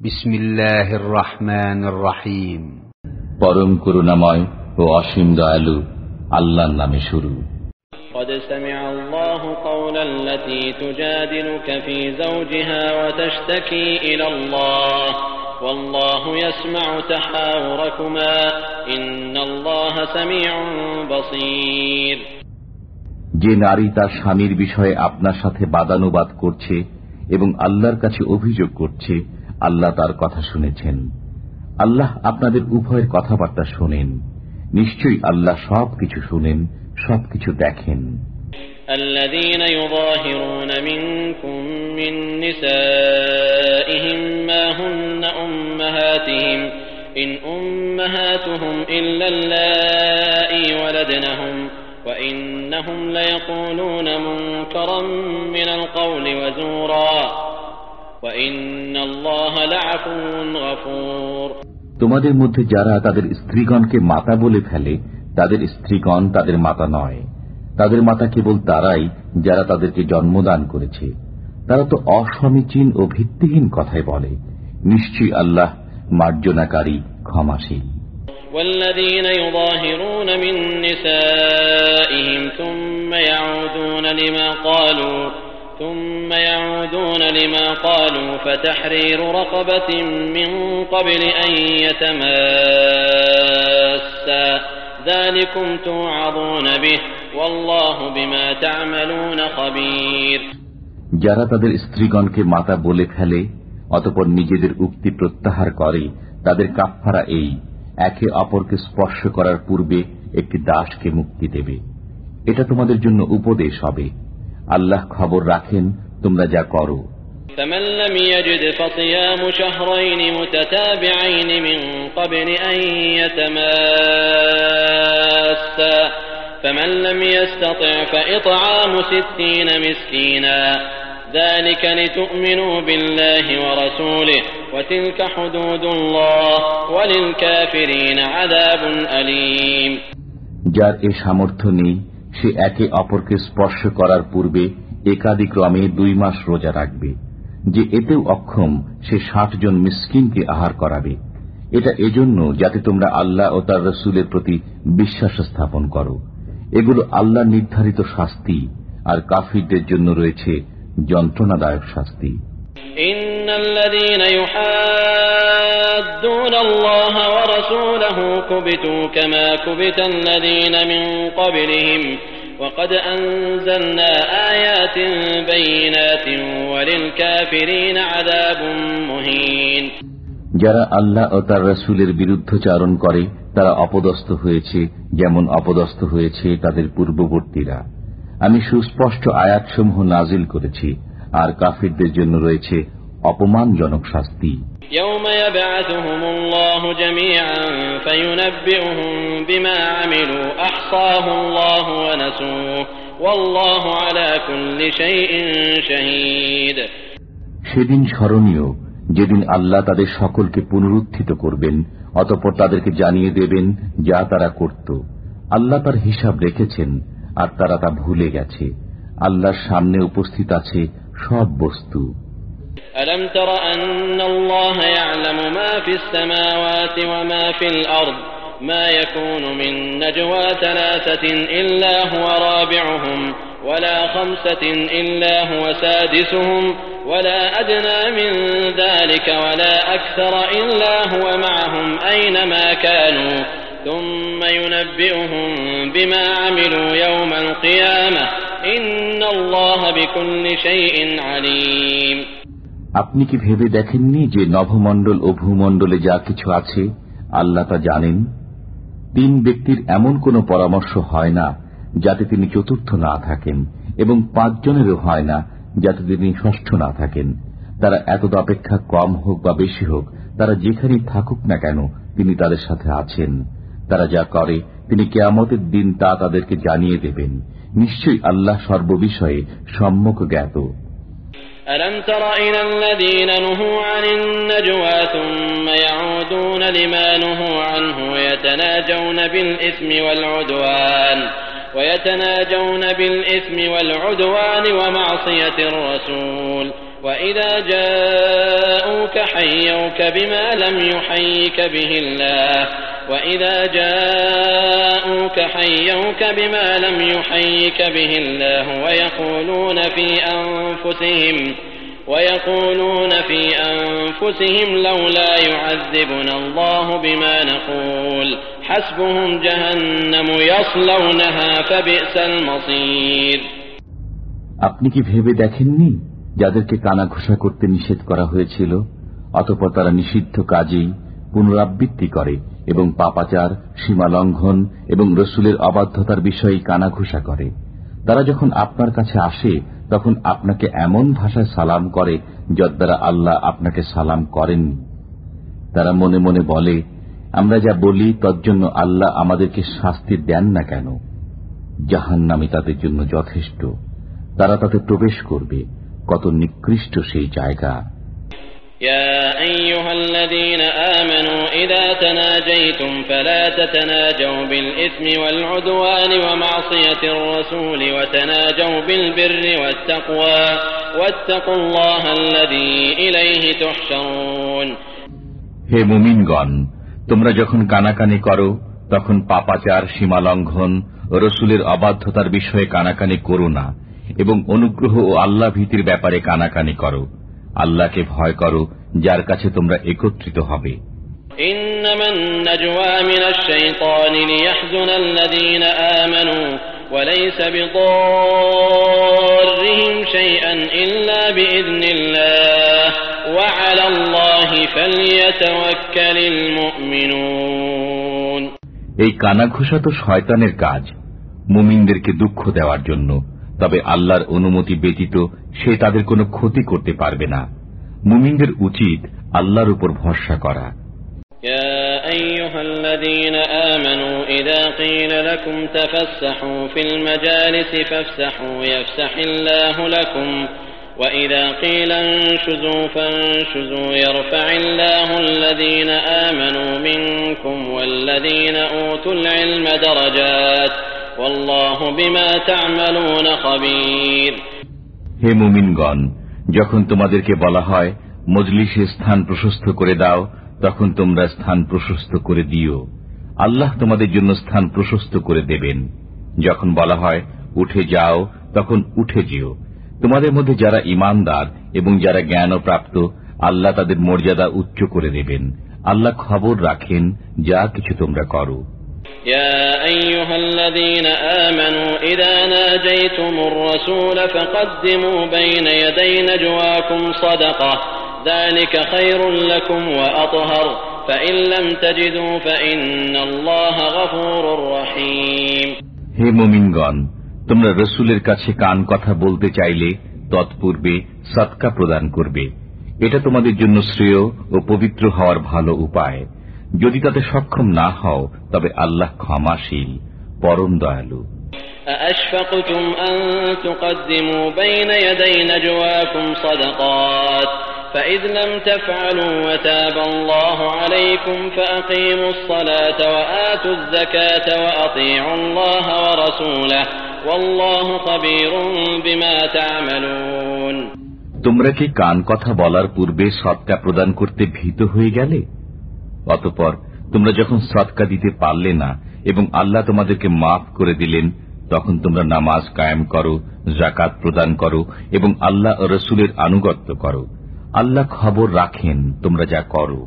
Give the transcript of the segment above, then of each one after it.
بسم الله الرحمن الرحيم পরম করুণাময় ও অসীম দয়ালু আল্লাহর নামে শুরু قد سمع الله قول التي تجادلك في زوجها وتشتكي إلى الله والله يسمع تحاوركما إن الله سميع بصير যে নারী তার স্বামীর বিষয়ে আপনার সাথে বাদানুবাদ করছে এবং আল্লাহর কাছে অভিযোগ করছে আল্লাহ তার কথা শুনেছেন আল্লাহ আপনাদের উভয়ের কথাবার্তা শোনেন নিশ্চয়ই আল্লাহ সবকিছু শুনেন সবকিছু দেখেন الذين يظاهرون منكم من نسائهم ما هن أمهاتهم إن أمهاتهم إلا اللائي ولدنهم وإنهم ليقولون منكرا من القول وزورا তোমাদের মধ্যে যারা তাদের স্ত্রীগণকে মাতা বলে ফেলে তাদের স্ত্রীগণ তাদের মাতা নয় তাদের মাতা কেবল তারাই যারা তাদেরকে জন্মদান করেছে তারা তো অসমীচীন ও ভিত্তিহীন কথায় বলে নিশ্চয়ই আল্লাহ মার্জনাকারী ক্ষমাশীল والذين يظاهرون من نسائهم ثم يعودون لما قالوا ثم يعودون لما قالوا فتحرير رقبة من قبل أن يتماسا ذلكم توعظون به والله بما تعملون خبير যারা তাদের স্ত্রীগণকে মাতা বলে ফেলে অতপর নিজেদের উক্তি প্রত্যাহার করে তাদের কাফফারা এই একে অপরকে স্পর্শ করার পূর্বে একটি দাসকে মুক্তি দেবে এটা তোমাদের জন্য উপদেশ হবে আল্লাহ খবর রাখেন তোমরা যা করো فمن لم يجد فصيام شهرين متتابعين من قبل أن يتماسا فمن لم يستطع فإطعام ستين مسكينا ذلك لتؤمنوا بالله ورسوله وتلك حدود الله وللكافرين عذاب أليم যার এ সামর্থ্য নেই সে একে অপরকে স্পর্শ করার পূর্বে একাদিক্রমে দুই মাস রোজা রাখবে, যে এতেও অক্ষম সে ষাট জন মিসকিনকে আহার করাবে। এটা এজন্য যাতে তোমরা আল্লাহ ও তার রসুলের প্রতি বিশ্বাস স্থাপন করো। এগুলো আল্লাহ নির্ধারিত শাস্তি, আর কাফিরদের জন্য রয়েছে যন্ত্রণাদায়ক শাস্তি। إن الذين يحادون الله ورسوله كبتوا كما كبت الذين من قبلهم وقد أنزلنا آيات بينات وللكافرين عذاب مهين যারা আল্লাহ ও তার রসুলের বিরুদ্ধচারণ করে তারা অপদস্থ হয়েছে যেমন অপদস্থ হয়েছে তাদের পূর্ববর্তীরা আমি সুস্পষ্ট আয়াতসমূহ নাজিল করেছি আর কাফিরদের জন্য রয়েছে অপমানজনক শাস্তি। সেদিন স্মরণীয় যেদিন আল্লাহ তাদের সকলকে পুনরুত্থিত করবেন অতপর তাদেরকে জানিয়ে দেবেন যা তারা করত। আল্লাহ তার হিসাব রেখেছেন আর তারা তা ভুলে গেছে। আল্লাহর সামনে উপস্থিত আছে সব বস্তু ألم تر أن الله يعلم ما في السماوات وما في الأرض ما يكون من نجوى ثلاثة إلا هو رابعهم ولا خمسة إلا هو سادسهم ولا أدنى من ذلك ولا أكثر إلا هو معهم أينما كانوا ثم ينبئهم بما عملوا يوم القيامة আপনি কি ভেবে দেখেননি যে নভমণ্ডল ও ভূমণ্ডলে যা কিছু আছে, আল্লাহ তা জানেন? তিন ব্যক্তির এমন কোন পরামর্শ হয় না যাতে তিনি চতুর্থ না থাকেন এবং পাঁচজনেরও হয় না যাতে তিনি ষষ্ঠ না থাকেন। তারা এতদ অপেক্ষা কম হোক বা বেশি হোক, তারা যেখানেই থাকুক না কেন, তিনি তাদের সাথে আছেন। তারা যা করে, তিনি কেয়ামতের দিন তা তাদেরকে জানিয়ে দেবেন। নিশ্চয়ই আল্লাহ সর্ববিষয়ে সম্যক জ্ঞাত ألم تر إلى الذين نهوا عن النجوى ثم يعودون لما نهوا عنه ويتناجون بالإثم والعدوان ويتناجون بالإثم والعدوان ومعصية الرسول وإذا جاءوك حيوك بما لم يحيك به الله وإذا جاءوك حيوك بما لم يحيك به الله ويقولون في أنفسهم ويقولون في أنفسهم لولا يعذبنا الله بما نقول حسبهم جهنم يصلونها فبئس المصير আপনি কি ভেবে দেখেননি যাদেরকে কানা ঘোষা করতে নিষেধ করা হয়েছিল অতপর তারা নিষিদ্ধ কাজেই পুনরাবৃত্তি করে এবং পাপাচার সীমা লঙ্ঘন এবং রসুলের অবাধ্যতার বিষয়ে কানাঘুষা করে। তারা যখন আপনার কাছে আসে, তখন আপনাকে এমন ভাষায় সালাম করে যদ্বারা আল্লাহ আপনাকে সালাম করেননি তারা মনে মনে বলে, আমরা যা বলি তজ্জন্য আল্লাহ আমাদেরকে শাস্তি দেন না কেন? জাহান নামে তাদের জন্য যথেষ্ট। তারা তাতে প্রবেশ করবে। কত নিকৃষ্ট সেই জায়গা। يا أيها الذين آمنوا إذا تناجيتم فلا تتناجوا بالإثم والعدوان ومعصية الرسول وتناجوا بالبر والتقوى واتقوا الله الذي إليه تحشرون হে মুমিনগণ তোমরা যখন কানাকানি করো তখন পাপাচার সীমালঙ্ঘন রসুলের অবাধ্যতার বিষয়ে কানাকানি করো না এবং অনুগ্রহ ও আল্লাহ ভীতির ব্যাপারে কানাকানি করো আল্লাহকে ভয় করো যার কাছে তোমরা একত্রিত হবে إنما النجوى من الشيطان ليحزن الذين آمنوا وليس بضارهم شيئا إلا بإذن الله وعلى الله فليتوكل المؤمنون এই কানাঘোষা তো শয়তানের কাজ মুমিনদেরকে দুঃখ দেওয়ার জন্য তবে আল্লাহর অনুমতি ব্যতীত সে তাদের কোনো ক্ষতি করতে পারবে না মুমিনদের উচিত আল্লাহর উপর ভরসা করা يا أيها الذين آمنوا إذا قيل لكم تفسحوا في المجالس فافسحوا يفسح الله لكم وإذا قيل انشزوا فانشزوا يرفع الله الذين آمنوا منكم والذين أوتوا العلم درجات হে মুমিনগণ, যখন তোমাদেরকে বলা হয়, মজলিসে স্থান প্রশস্ত করে দাও, তখন তোমরা স্থান প্রশস্ত করে দিও। আল্লাহ তোমাদের জন্য স্থান প্রশস্ত করে দেবেন। যখন বলা হয়, উঠে যাও, তখন উঠে যেও। তোমাদের মধ্যে যারা ইমানদার এবং যারা জ্ঞান প্রাপ্ত আল্লাহ তাদের মর্যাদা উচ্চ করে দেবেন। আল্লাহ খবর রাখেন, যা কিছু তোমরা করো। يا أيها الذين آمنوا إذا ناجيتم الرسول فقدموا بين يدي نجواكم صدقة ذلك خير لكم وأطهر فإن لم تجدوا فإن الله غفور رحيم হে মুমিনগণ তোমরা রসুলের কাছে কান কথা বলতে চাইলে তৎপূর্বে সৎকা প্রদান করবে এটা তোমাদের জন্য শ্রেয় ও পবিত্র হওয়ার ভালো উপায় যদি তাতে সক্ষম না হও তবে আল্লাহ ক্ষমাশীল পরম দয়ালু أأشفقتم أن تقدموا بين يدي نجواكم صدقات فإذ لم تفعلوا وتاب الله عليكم فأقيموا الصلاة وآتوا الزكاة وأطيعوا الله ورسوله والله خبير بما تعملون তোমরা কি কান কথা বলার পূর্বে সৎকা প্রদান করতে ভীত হয়ে গেলে অতপর তোমরা যখন সৎকা দিতে পারলে না এবং আল্লাহ তোমাদেরকে মাফ করে দিলেন তখন তোমরা নামাজ কায়েম করো জাকাত প্রদান করো এবং আল্লাহ ও রসুলের আনুগত্য করো আল্লাহ খবর রাখেন তোমরা যা করো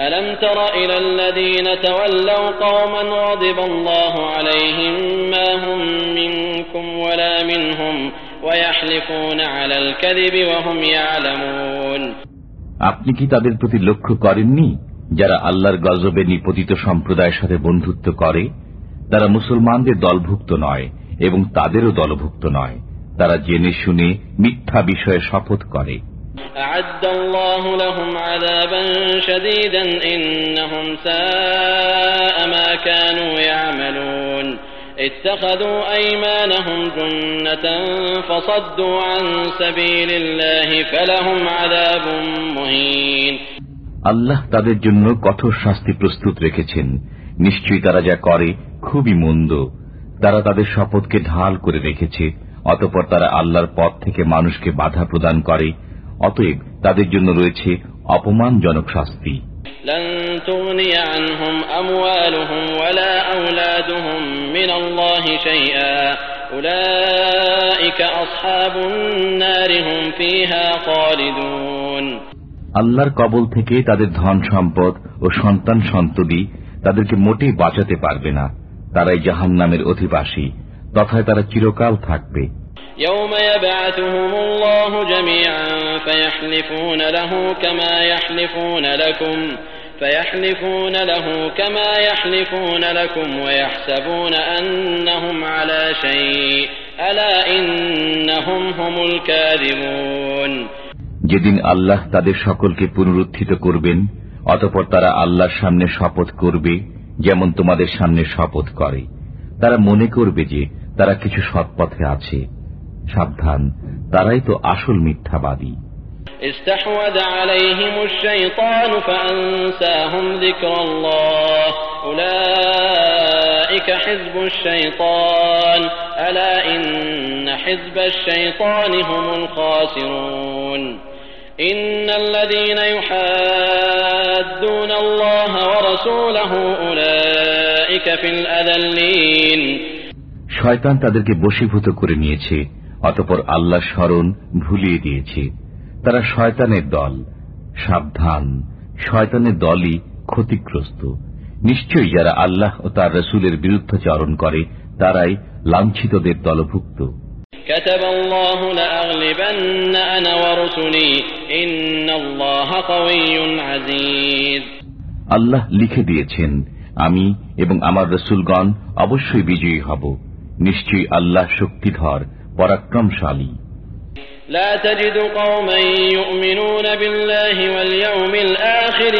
ألم تر إلى الذين تولوا قوما غضب الله عليهم ما هم منكم ولا منهم ويحلفون على الكذب وهم يعلمون আপনি কি তাদের প্রতি লক্ষ্য করেননি যারা আল্লাহর গজবে নিপতিত সম্প্রদায়ের সাথে বন্ধুত্ব করে তারা মুসলমানদের দলভুক্ত নয় এবং তাদেরও দলভুক্ত নয় তারা জেনে শুনে মিথ্যা বিষয়ে শপথ করে أعد الله لهم عذابا شديدا إنهم ساء ما كانوا يعملون اتخذوا أيمانهم جنة فصدوا عن سبيل الله فلهم عذاب مهين আল্লাহ তাদের জন্য কঠোর শাস্তি প্রস্তুত রেখেছেন। নিশ্চয়ই তারা যা করে খুবই মন্দ। তারা তাদের শপথকে ঢাল করে রেখেছে, অতপর তারা আল্লাহর পথ থেকে মানুষকে বাধা প্রদান করে, অতএব তাদের জন্য রয়েছে অপমানজনক শাস্তি। لن تغني عنهم أموالهم ولا أولادهم من الله شيئا أولئك أصحاب النار هم فيها خالدون আল্লাহর কবল থেকে তাদের ধন সম্পদ ও সন্তান সন্ততি তাদেরকে মোটেই বাঁচাতে পারবে না তারাই জাহান নামের অধিবাসী তথায় তারা চিরকাল থাকবে يوم يبعثهم الله جميعا فيحلفون له كما يحلفون لكم فيحلفون له كما يحلفون لكم ويحسبون أنهم على شيء ألا إنهم هم الكاذبون যেদিন আল্লাহ তাদের সকলকে পুনরুত্থিত করবেন অতপর তারা আল্লাহর সামনে শপথ করবে যেমন তোমাদের সামনে শপথ করে তারা মনে করবে যে তারা কিছু সৎপথে আছে সাবধান তারাই তো আসল মিথ্যাবাদী استحوذ عليهم الشيطان فأنساهم ذكر الله أولئك حزب الشيطان ألا إن حزب الشيطان هم الخاسرون إن الذين يحادون الله ورسوله أولئك في الأذلين শয়তান তাদেরকে বশীভূত করে নিয়েছে অতপর আল্লাহ স্মরণ ভুলিয়ে দিয়েছে তারা শয়তানের দল সাবধান শয়তানের দলই ক্ষতিগ্রস্ত নিশ্চয়ই যারা আল্লাহ ও তার রসুলের বিরুদ্ধাচরণ করে তারাই লাঞ্ছিতদের দলভুক্ত كتب الله لأغلبن أنا ورسلي إن الله قوي عزيز আল্লাহ লিখে দিয়েছেন আমি এবং আমার রসুলগণ অবশ্যই বিজয়ী হব নিশ্চয়ই আল্লাহ শক্তিধর পরাক্রমশালী لا تجد قوما يؤمنون بالله واليوم الآخر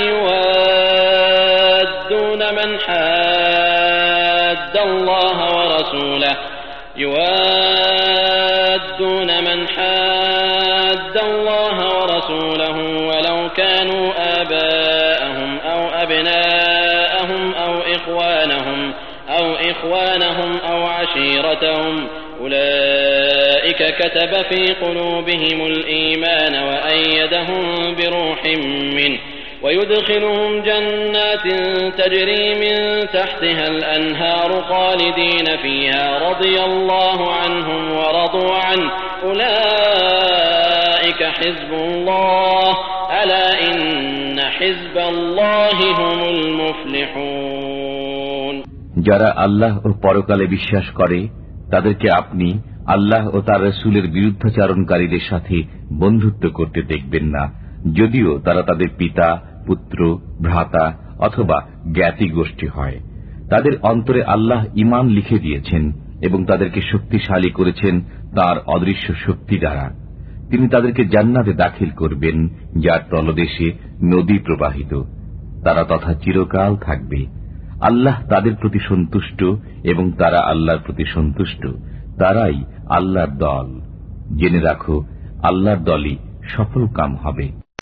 يوادون من حاد الله ورسوله يوادون من حاد الله ورسوله ولو كانوا آباءهم أو أبناءهم أو إخوانهم أو إخوانهم أو عشيرتهم. أولئك كتب في قلوبهم الإيمان وأيدهم بروح منه. ويدخلهم جنات تجري من تحتها الأنهار خالدين فيها رضي الله عنهم ورضوا عنه أولئك حزب الله ألا إن حزب الله هم المفلحون যারা আল্লাহ ও পরকালে বিশ্বাস করে তাদেরকে আপনি আল্লাহ ও তার রসুলের বিরুদ্ধাচারণকারীদের সাথে বন্ধুত্ব করতে দেখবেন না যদিও তারা তাদের পিতা পুত্র, ভ্রাতা অথবা জ্ঞাতি গোষ্ঠী হয়। তাদের অন্তরে আল্লাহ ইমান লিখে দিয়েছেন এবং তাদেরকে শক্তিশালী করেছেন তার অদৃশ্য শক্তি দ্বারা। তিনি তাদেরকে জান্নাতে দাখিল করবেন, যার তলদেশে নদী প্রবাহিত। তারা তথা চিরকাল থাকবে। আল্লাহ তাদের প্রতি সন্তুষ্ট এবং তারা আল্লাহর প্রতি সন্তুষ্ট। তারাই আল্লাহর দল। জেনে রাখো, আল্লাহর দলই সফল কাম হবে।